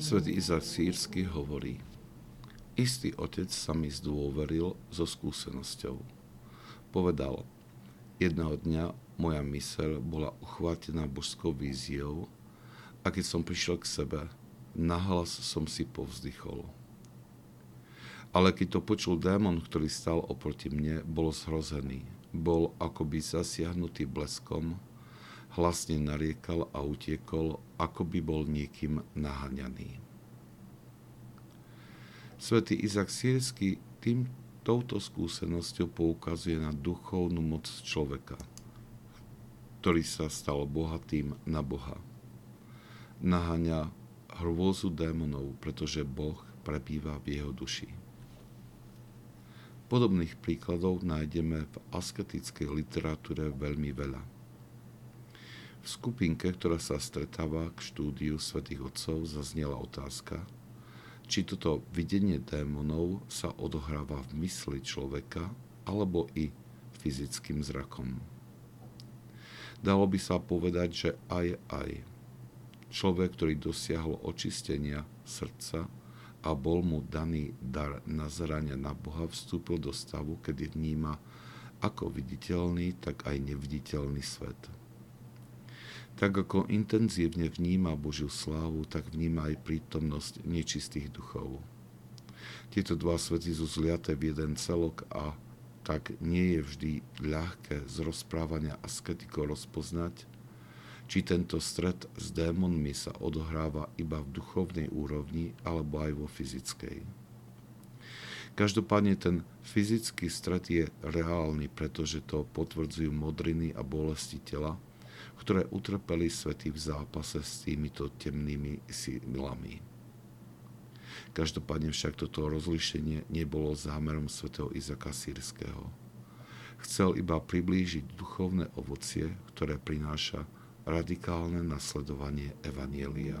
Svetý Izak Sírsky hovorí, istý otec sa mi zdôveril so skúsenosťou. Povedal, jedného dňa moja myseľ bola uchvátená božskou víziou a keď som prišiel k sebe, nahlas som si povzdychol. Ale keď to počul démon, ktorý stal oproti mne, bol zhrozený. Bol akoby zasiahnutý bleskom, hlasne nariekal a utiekol, ako by bol niekým naháňaný. Svetý Izak Sírsky tým, touto skúsenosťou poukazuje na duchovnú moc človeka, ktorý sa stal bohatým na Boha. Naháňa hrôzu démonov, pretože Boh prebýva v jeho duši. Podobných príkladov nájdeme v asketickej literatúre veľmi veľa. V skupinke, ktorá sa stretáva k štúdiu svätých Otcov, zaznela otázka, či toto videnie démonov sa odohráva v mysli človeka alebo i fyzickým zrakom. Dalo by sa povedať, že aj aj. Človek, ktorý dosiahol očistenia srdca a bol mu daný dar nazerania na Boha, vstúpil do stavu, kedy vníma ako viditeľný, tak aj neviditeľný svet. Tak ako intenzívne vníma Božiu slávu, tak vníma aj prítomnosť nečistých duchov. Tieto dva svety sú zliaté v jeden celok a tak nie je vždy ľahké z rozprávania asketiko rozpoznať, či tento stret s démonmi sa odohráva iba v duchovnej úrovni alebo aj vo fyzickej. Každopádne ten fyzický stret je reálny, pretože to potvrdzujú modriny a bolesti tela, ktoré utrpeli svety v zápase s týmito temnými sílami. Každopádne však toto rozlišenie nebolo zámerom svätého Izaka Sírskeho. Chcel iba priblížiť duchovné ovocie, ktoré prináša radikálne nasledovanie Evanielia.